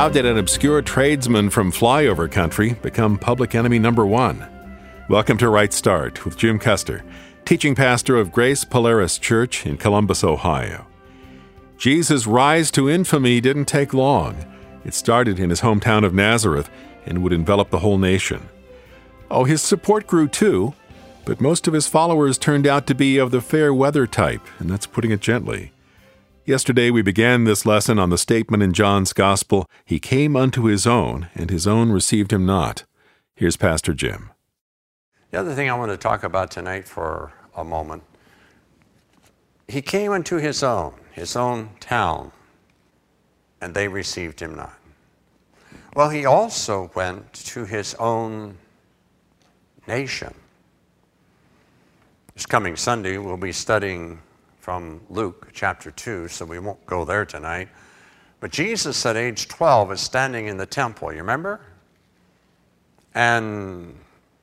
How did an obscure tradesman from flyover country become public enemy number one? Welcome to Right Start with Jim Custer, teaching pastor of Grace Polaris Church in Columbus, Ohio. Jesus' rise to infamy didn't take long. It started in his hometown of Nazareth and would envelop the whole nation. Oh, his support grew too, but most of his followers turned out to be of the fair weather type, and that's putting it gently. Yesterday we began this lesson on the statement in John's Gospel, He came unto His own, and His own received Him not. Here's Pastor Jim. The other thing I want to talk about tonight for a moment He came unto His own, His own town, and they received Him not. Well, He also went to His own nation. This coming Sunday, we'll be studying from Luke chapter 2, so we won't go there tonight. But Jesus at age 12 is standing in the temple, you remember? And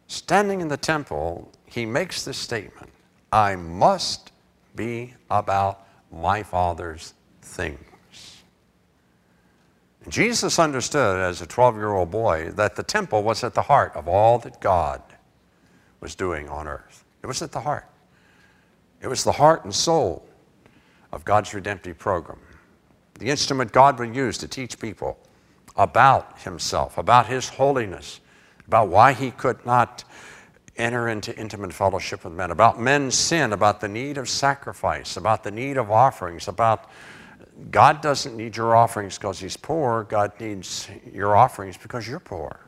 standing in the temple, he makes this statement I must be about my Father's things. Jesus understood as a 12 year old boy that the temple was at the heart of all that God was doing on earth. It was at the heart. It was the heart and soul of God's redemptive program. The instrument God would use to teach people about Himself, about His holiness, about why He could not enter into intimate fellowship with men, about men's sin, about the need of sacrifice, about the need of offerings, about God doesn't need your offerings because He's poor. God needs your offerings because you're poor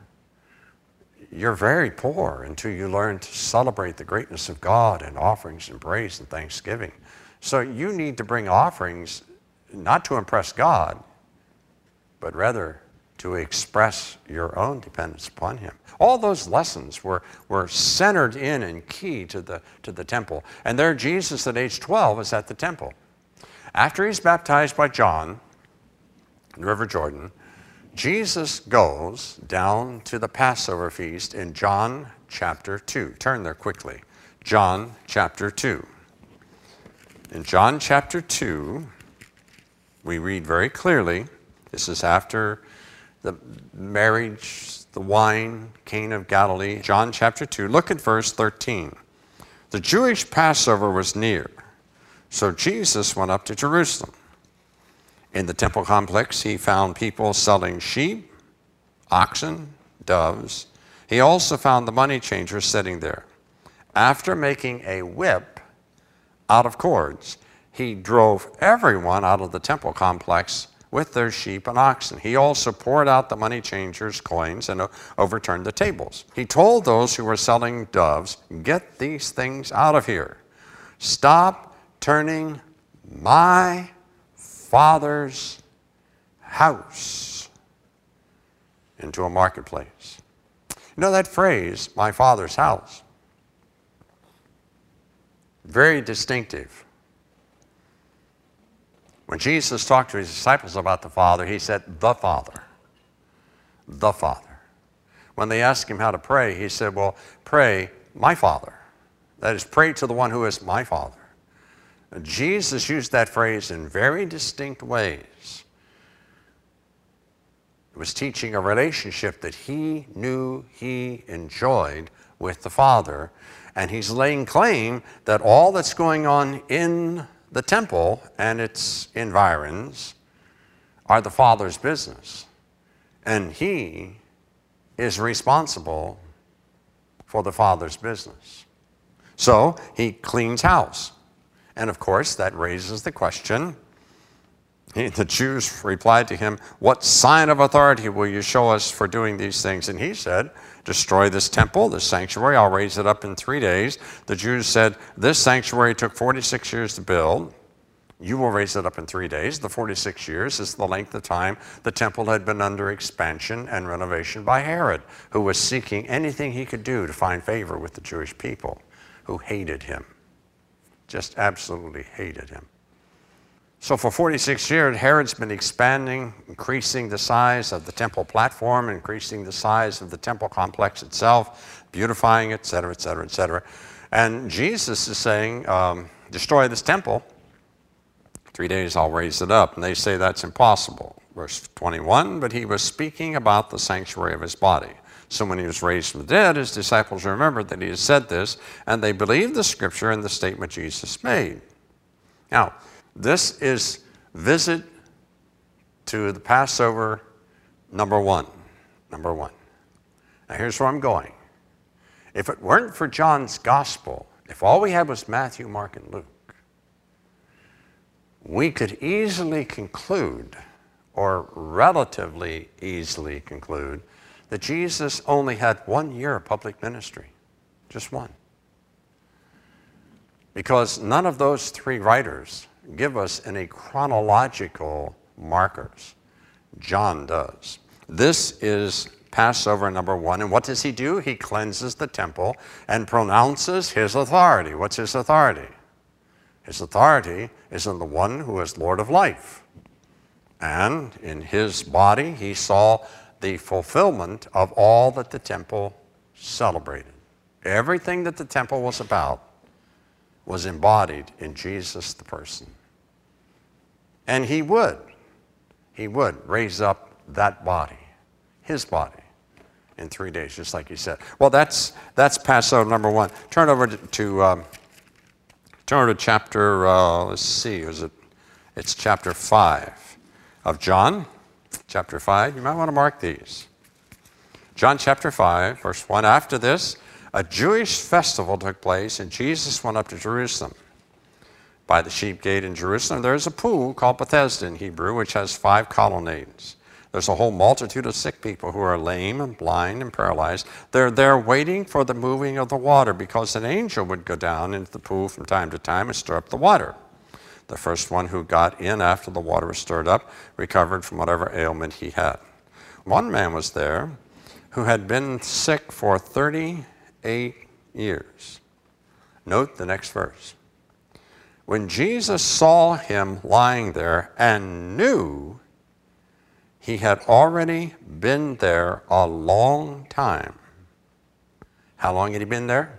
you're very poor until you learn to celebrate the greatness of God and offerings and praise and thanksgiving. So you need to bring offerings not to impress God, but rather to express your own dependence upon Him. All those lessons were, were centered in and key to the, to the temple. And there, Jesus at age 12 is at the temple. After he's baptized by John in the River Jordan, Jesus goes down to the Passover feast in John chapter 2. Turn there quickly. John chapter 2. In John chapter 2, we read very clearly this is after the marriage, the wine, Cana of Galilee. John chapter 2. Look at verse 13. The Jewish Passover was near, so Jesus went up to Jerusalem. In the temple complex, he found people selling sheep, oxen, doves. He also found the money changers sitting there. After making a whip out of cords, he drove everyone out of the temple complex with their sheep and oxen. He also poured out the money changers' coins and overturned the tables. He told those who were selling doves, Get these things out of here. Stop turning my Father's house into a marketplace. You know that phrase, my Father's house? Very distinctive. When Jesus talked to his disciples about the Father, he said, the Father. The Father. When they asked him how to pray, he said, Well, pray, my Father. That is, pray to the one who is my Father. Jesus used that phrase in very distinct ways. It was teaching a relationship that he knew he enjoyed with the Father. And he's laying claim that all that's going on in the temple and its environs are the Father's business. And he is responsible for the Father's business. So he cleans house. And of course, that raises the question. The Jews replied to him, What sign of authority will you show us for doing these things? And he said, Destroy this temple, this sanctuary, I'll raise it up in three days. The Jews said, This sanctuary took 46 years to build. You will raise it up in three days. The 46 years is the length of time the temple had been under expansion and renovation by Herod, who was seeking anything he could do to find favor with the Jewish people who hated him just absolutely hated him. So for 46 years, Herod's been expanding, increasing the size of the temple platform, increasing the size of the temple complex itself, beautifying it, et cetera, et cetera, et cetera. And Jesus is saying, um, destroy this temple. Three days I'll raise it up. And they say that's impossible. verse 21, but he was speaking about the sanctuary of his body. So when he was raised from the dead, his disciples remembered that he had said this, and they believed the scripture and the statement Jesus made. Now, this is visit to the Passover number one. Number one. Now, here's where I'm going. If it weren't for John's gospel, if all we had was Matthew, Mark, and Luke, we could easily conclude, or relatively easily conclude, that Jesus only had one year of public ministry, just one. Because none of those three writers give us any chronological markers. John does. This is Passover number one. And what does he do? He cleanses the temple and pronounces his authority. What's his authority? His authority is in the one who is Lord of life. And in his body, he saw the fulfillment of all that the temple celebrated. Everything that the temple was about was embodied in Jesus the person. And he would, he would raise up that body, his body, in three days, just like he said. Well, that's, that's Passover number one. Turn over to, to um, turn over to chapter, uh, let's see, is it, it's chapter 5 of John, chapter 5. You might want to mark these. John chapter 5, verse 1. After this, a Jewish festival took place, and Jesus went up to Jerusalem. By the sheep gate in Jerusalem, there is a pool called Bethesda in Hebrew, which has five colonnades. There's a whole multitude of sick people who are lame and blind and paralyzed. They're there waiting for the moving of the water because an angel would go down into the pool from time to time and stir up the water. The first one who got in after the water was stirred up recovered from whatever ailment he had. One man was there who had been sick for 38 years. Note the next verse. When Jesus saw him lying there and knew he had already been there a long time. How long had he been there?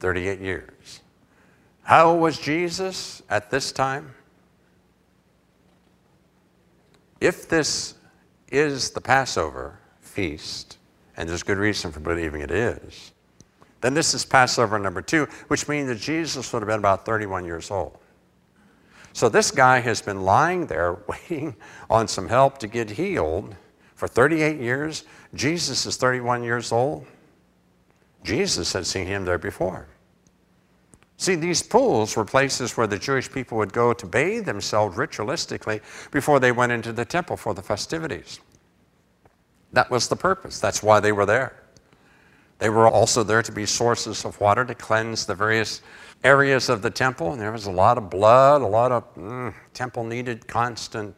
38 years. How was Jesus at this time? If this is the Passover feast, and there's good reason for believing it is, then this is Passover number two, which means that Jesus would have been about 31 years old. So this guy has been lying there waiting on some help to get healed for 38 years. Jesus is 31 years old. Jesus had seen him there before. See, these pools were places where the Jewish people would go to bathe themselves ritualistically before they went into the temple for the festivities. That was the purpose. That's why they were there. They were also there to be sources of water to cleanse the various areas of the temple, and there was a lot of blood, a lot of mm, temple needed constant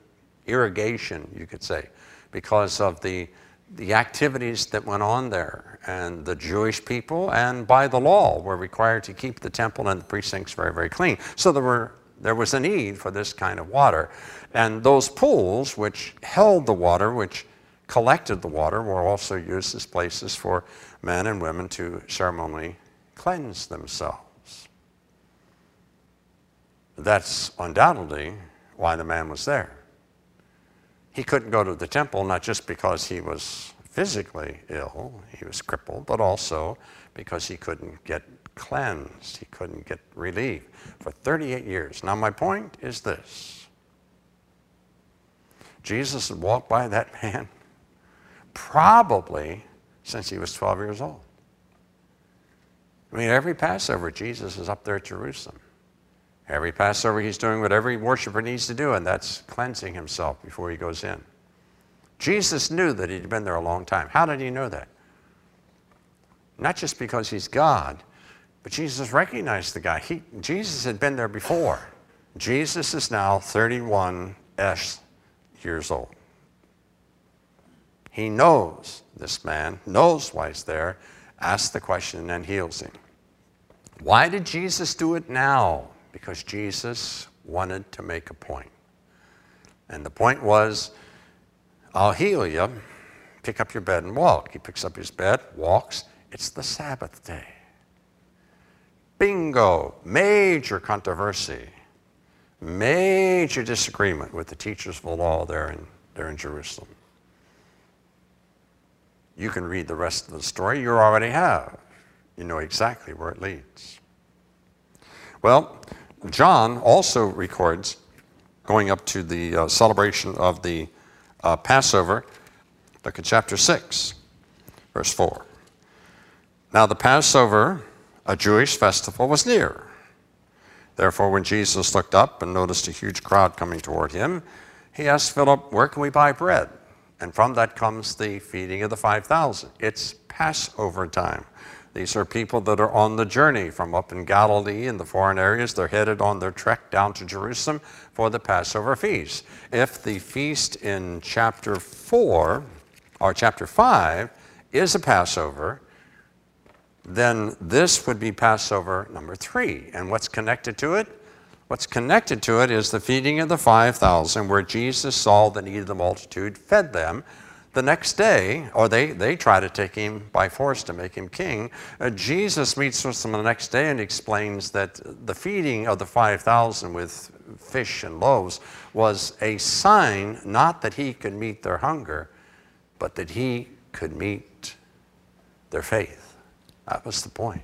irrigation, you could say, because of the, the activities that went on there. And the Jewish people, and by the law, were required to keep the temple and the precincts very, very clean. So there, were, there was a need for this kind of water. And those pools, which held the water, which collected the water, were also used as places for men and women to ceremonially cleanse themselves. That's undoubtedly why the man was there. He couldn't go to the temple not just because he was physically ill, he was crippled, but also because he couldn't get cleansed, he couldn't get relief for 38 years. Now, my point is this Jesus had walked by that man probably since he was 12 years old. I mean, every Passover, Jesus is up there at Jerusalem. Every Passover, he's doing what every worshiper needs to do, and that's cleansing himself before he goes in. Jesus knew that he'd been there a long time. How did he know that? Not just because he's God, but Jesus recognized the guy. He, Jesus had been there before. Jesus is now 31 years old. He knows this man, knows why he's there, asks the question, and heals him. Why did Jesus do it now? Because Jesus wanted to make a point. And the point was, I'll heal you. Pick up your bed and walk. He picks up his bed, walks. It's the Sabbath day. Bingo! Major controversy. Major disagreement with the teachers of the law there in there in Jerusalem. You can read the rest of the story. You already have. You know exactly where it leads. Well, John also records going up to the uh, celebration of the uh, Passover. Look at chapter 6, verse 4. Now, the Passover, a Jewish festival, was near. Therefore, when Jesus looked up and noticed a huge crowd coming toward him, he asked Philip, Where can we buy bread? And from that comes the feeding of the 5,000. It's Passover time. These are people that are on the journey from up in Galilee and the foreign areas. They're headed on their trek down to Jerusalem for the Passover feast. If the feast in chapter 4 or chapter 5 is a Passover, then this would be Passover number 3. And what's connected to it? What's connected to it is the feeding of the 5,000, where Jesus saw the need of the multitude, fed them. The next day, or they, they try to take him by force to make him king, uh, Jesus meets with them the next day and explains that the feeding of the 5,000 with fish and loaves was a sign not that he could meet their hunger, but that he could meet their faith. That was the point.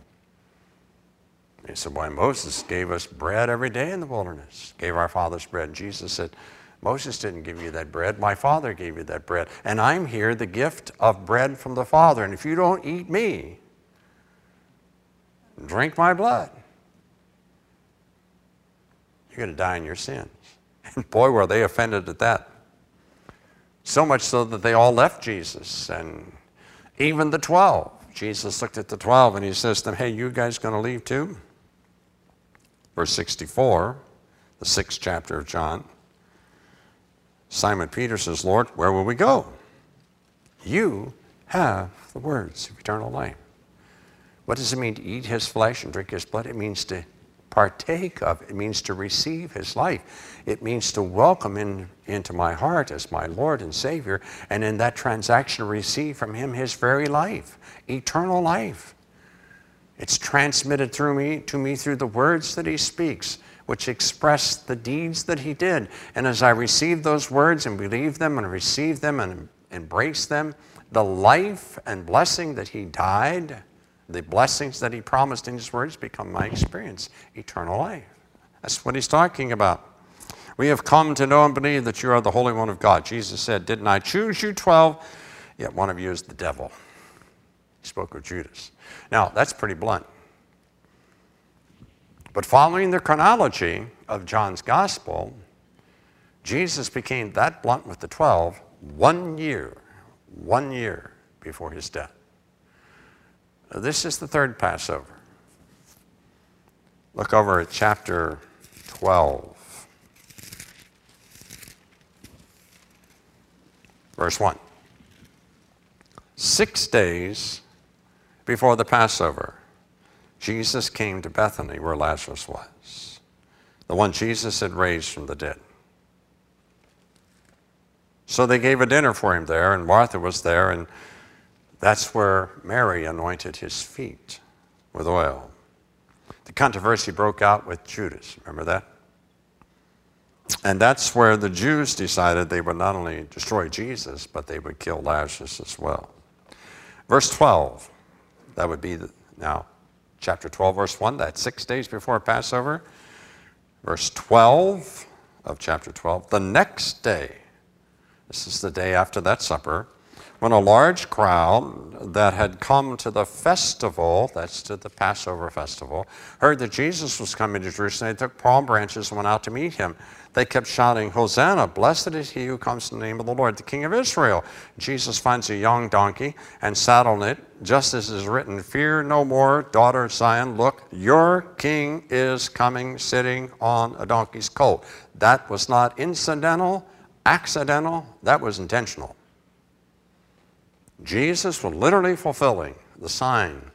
He said, Why, Moses gave us bread every day in the wilderness, gave our fathers bread. Jesus said, Moses didn't give you that bread. My Father gave you that bread. And I'm here, the gift of bread from the Father. And if you don't eat me, drink my blood, you're going to die in your sins. And boy, were they offended at that. So much so that they all left Jesus, and even the 12. Jesus looked at the 12 and he says to them, Hey, you guys going to leave too? Verse 64, the sixth chapter of John. Simon Peter says, Lord, where will we go? You have the words of eternal life. What does it mean to eat his flesh and drink his blood? It means to partake of, it means to receive his life. It means to welcome in, into my heart as my Lord and Savior, and in that transaction receive from him his very life, eternal life. It's transmitted through me to me through the words that he speaks, which express the deeds that he did. And as I receive those words and believe them and receive them and embrace them, the life and blessing that he died, the blessings that he promised in his words become my experience, eternal life. That's what he's talking about. We have come to know and believe that you are the Holy One of God. Jesus said, Didn't I choose you 12? Yet one of you is the devil. He spoke of Judas. Now, that's pretty blunt. But following the chronology of John's gospel, Jesus became that blunt with the 12 one year, one year before his death. This is the third Passover. Look over at chapter 12, verse 1. Six days before the Passover, Jesus came to Bethany where Lazarus was, the one Jesus had raised from the dead. So they gave a dinner for him there, and Martha was there, and that's where Mary anointed his feet with oil. The controversy broke out with Judas. Remember that? And that's where the Jews decided they would not only destroy Jesus, but they would kill Lazarus as well. Verse 12. That would be the, now chapter 12, verse 1. That's six days before Passover. Verse 12 of chapter 12. The next day, this is the day after that supper, when a large crowd that had come to the festival, that's to the Passover festival, heard that Jesus was coming to Jerusalem, they took palm branches and went out to meet him. They kept shouting, Hosanna, blessed is he who comes in the name of the Lord, the King of Israel. Jesus finds a young donkey and saddled it, just as is written, Fear no more, daughter of Zion, look, your king is coming sitting on a donkey's colt. That was not incidental, accidental, that was intentional. Jesus was literally fulfilling the sign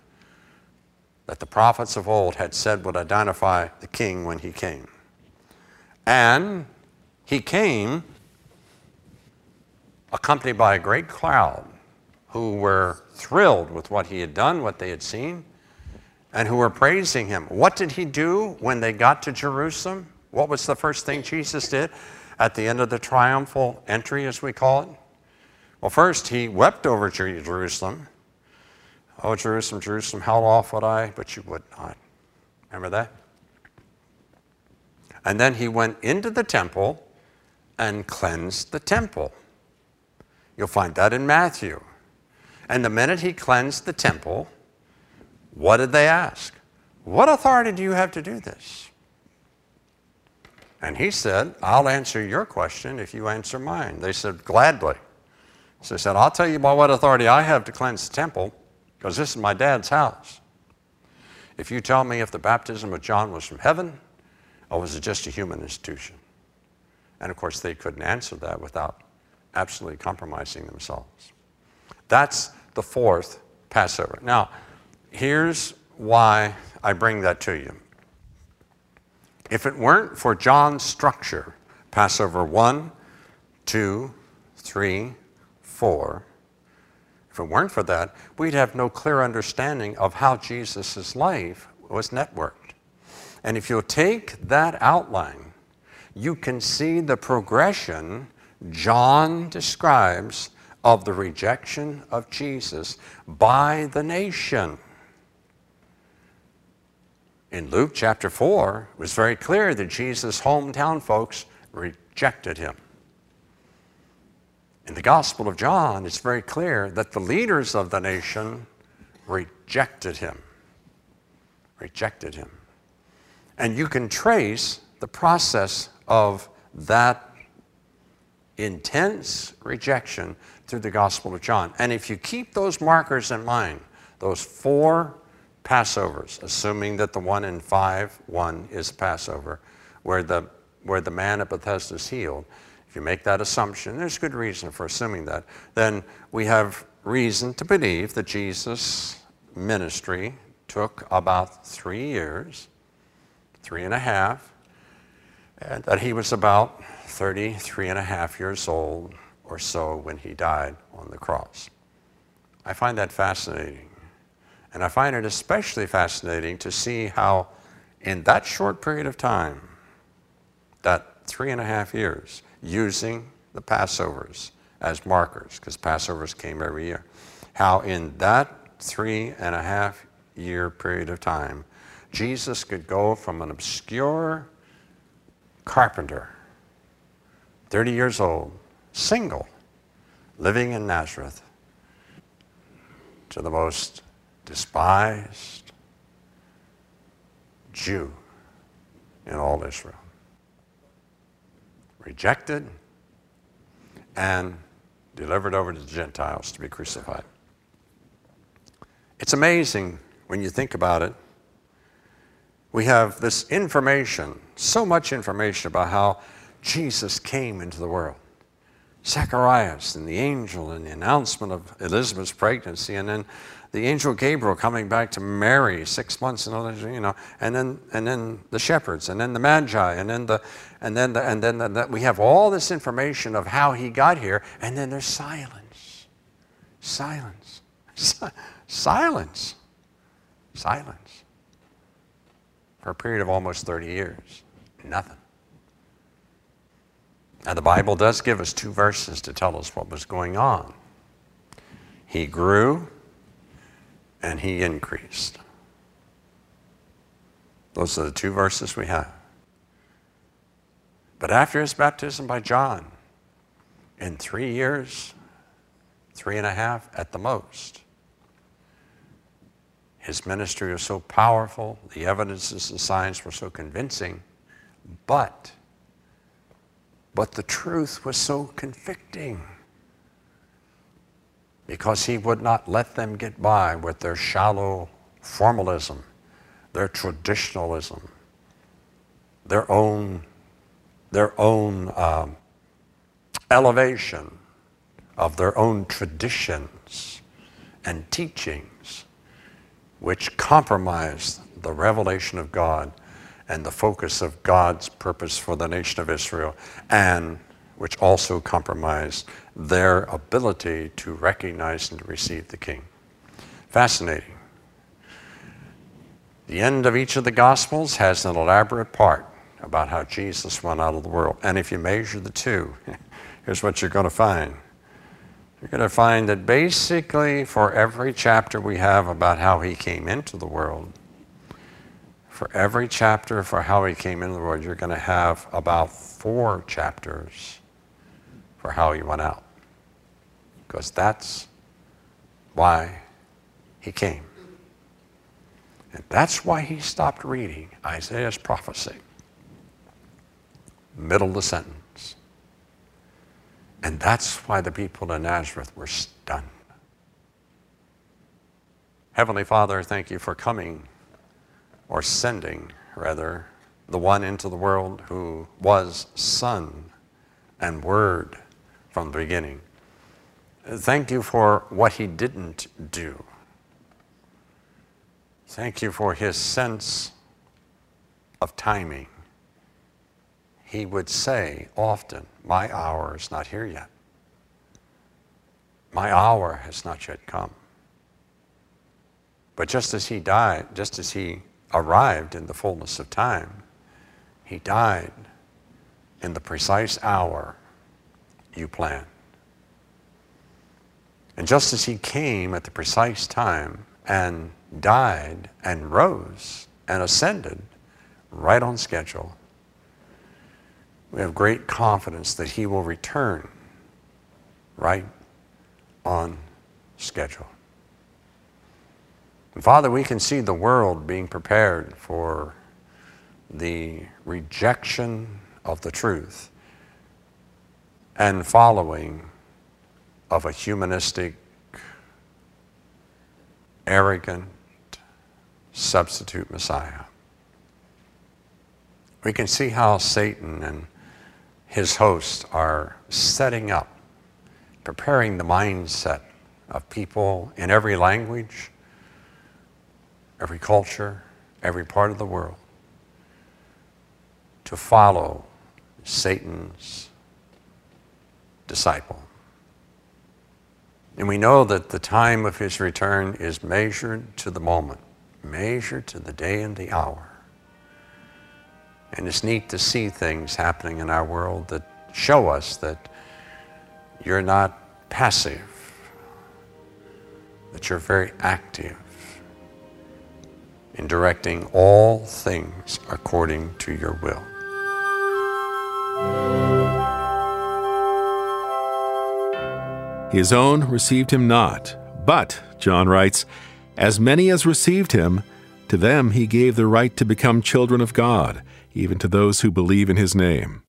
that the prophets of old had said would identify the king when he came. And he came accompanied by a great crowd who were thrilled with what he had done, what they had seen, and who were praising him. What did he do when they got to Jerusalem? What was the first thing Jesus did? at the end of the triumphal entry, as we call it? Well, first, he wept over Jerusalem. Oh, Jerusalem, Jerusalem, how oft would I, but you would not. Remember that? And then he went into the temple and cleansed the temple. You'll find that in Matthew. And the minute he cleansed the temple, what did they ask? What authority do you have to do this? And he said, I'll answer your question if you answer mine. They said, Gladly. So he said, I'll tell you by what authority I have to cleanse the temple, because this is my dad's house. If you tell me if the baptism of John was from heaven, or was it just a human institution? And of course, they couldn't answer that without absolutely compromising themselves. That's the fourth Passover. Now, here's why I bring that to you. If it weren't for John's structure, Passover 1, 2, 3, 4, if it weren't for that, we'd have no clear understanding of how Jesus' life was networked. And if you'll take that outline, you can see the progression John describes of the rejection of Jesus by the nation. In Luke chapter 4, it was very clear that Jesus' hometown folks rejected him. In the Gospel of John, it's very clear that the leaders of the nation rejected him. Rejected him. And you can trace the process of that intense rejection through the Gospel of John. And if you keep those markers in mind, those four Passovers, assuming that the one in 5 1 is Passover, where the, where the man at Bethesda is healed, if you make that assumption, there's good reason for assuming that, then we have reason to believe that Jesus' ministry took about three years three and a half, and that he was about 33 and a half years old or so when he died on the cross. I find that fascinating. And I find it especially fascinating to see how, in that short period of time, that three and a half years, using the Passovers as markers, because Passovers came every year, how in that three and a half year period of time, Jesus could go from an obscure carpenter, 30 years old, single, living in Nazareth, to the most despised Jew in all Israel. Rejected and delivered over to the Gentiles to be crucified. It's amazing when you think about it we have this information, so much information about how Jesus came into the world. Zacharias and the angel and the announcement of Elizabeth's pregnancy, and then the angel Gabriel coming back to Mary six months and you know, and then and then the shepherds, and then the magi, and then the and then the, and then the, the, we have all this information of how he got here, and then there's silence, silence, silence, silence for a period of almost 30 years. Nothing. Now, the Bible does give us two verses to tell us what was going on. He grew and he increased. Those are the two verses we have. But after his baptism by John, in three years, three and a half at the most, his ministry was so powerful, the evidences and signs were so convincing, but, but the truth was so convicting. Because he would not let them get by with their shallow formalism, their traditionalism, their own, their own um, elevation of their own traditions and teachings, which compromised the revelation of God and the focus of God's purpose for the nation of Israel, and which also compromised their ability to recognize and to receive the King. Fascinating. The end of each of the Gospels has an elaborate part about how Jesus went out of the world. And if you measure the two, here's what you're going to find. You're going to find that basically for every chapter we have about how he came into the world, for every chapter for how he came into the world, you're going to have about four chapters for how he went out. Because that's why he came. And that's why he stopped reading Isaiah's prophecy. Middle of the sentence. And that's why the people of Nazareth were stunned. Heavenly Father, thank you for coming, or sending, rather, the one into the world who was Son and Word from the beginning. Thank you for what he didn't do. Thank you for his sense of timing. He would say often, My hour is not here yet. My hour has not yet come. But just as he died, just as he arrived in the fullness of time, he died in the precise hour you planned. And just as he came at the precise time and died and rose and ascended right on schedule, we have great confidence that he will return right on schedule. Father, we can see the world being prepared for the rejection of the truth and following of a humanistic, arrogant substitute Messiah. We can see how Satan and his hosts are setting up, preparing the mindset of people in every language, every culture, every part of the world to follow Satan's disciple. And we know that the time of his return is measured to the moment, measured to the day and the hour. And it's neat to see things happening in our world that show us that you're not passive, that you're very active in directing all things according to your will. His own received him not. But, John writes, as many as received him, to them he gave the right to become children of God, even to those who believe in his name.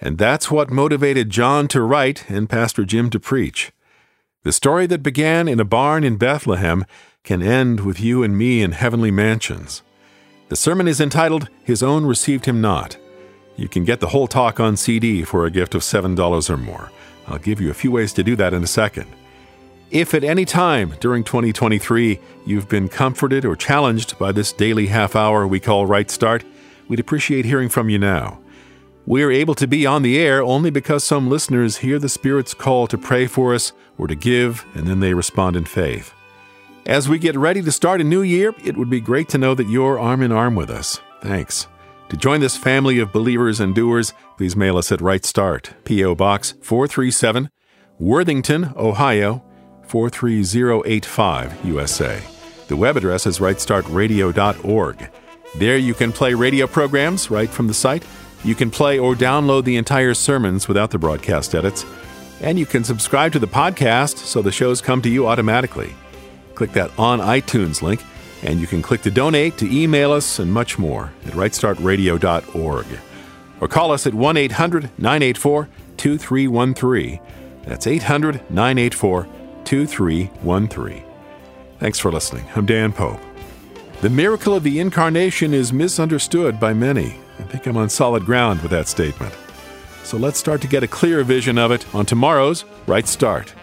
And that's what motivated John to write and Pastor Jim to preach. The story that began in a barn in Bethlehem can end with you and me in heavenly mansions. The sermon is entitled, His Own Received Him Not. You can get the whole talk on CD for a gift of $7 or more. I'll give you a few ways to do that in a second. If at any time during 2023 you've been comforted or challenged by this daily half hour we call Right Start, we'd appreciate hearing from you now. We're able to be on the air only because some listeners hear the Spirit's call to pray for us or to give, and then they respond in faith. As we get ready to start a new year, it would be great to know that you're arm in arm with us. Thanks. To join this family of believers and doers, please mail us at Right Start, P.O. Box 437, Worthington, Ohio 43085, USA. The web address is rightstartradio.org. There you can play radio programs right from the site. You can play or download the entire sermons without the broadcast edits. And you can subscribe to the podcast so the shows come to you automatically. Click that on iTunes link and you can click to donate, to email us, and much more at rightstartradio.org. Or call us at 1 800 984 2313. That's 800 984 2313. Thanks for listening. I'm Dan Pope. The miracle of the incarnation is misunderstood by many. I think I'm on solid ground with that statement. So let's start to get a clear vision of it on tomorrow's Right Start.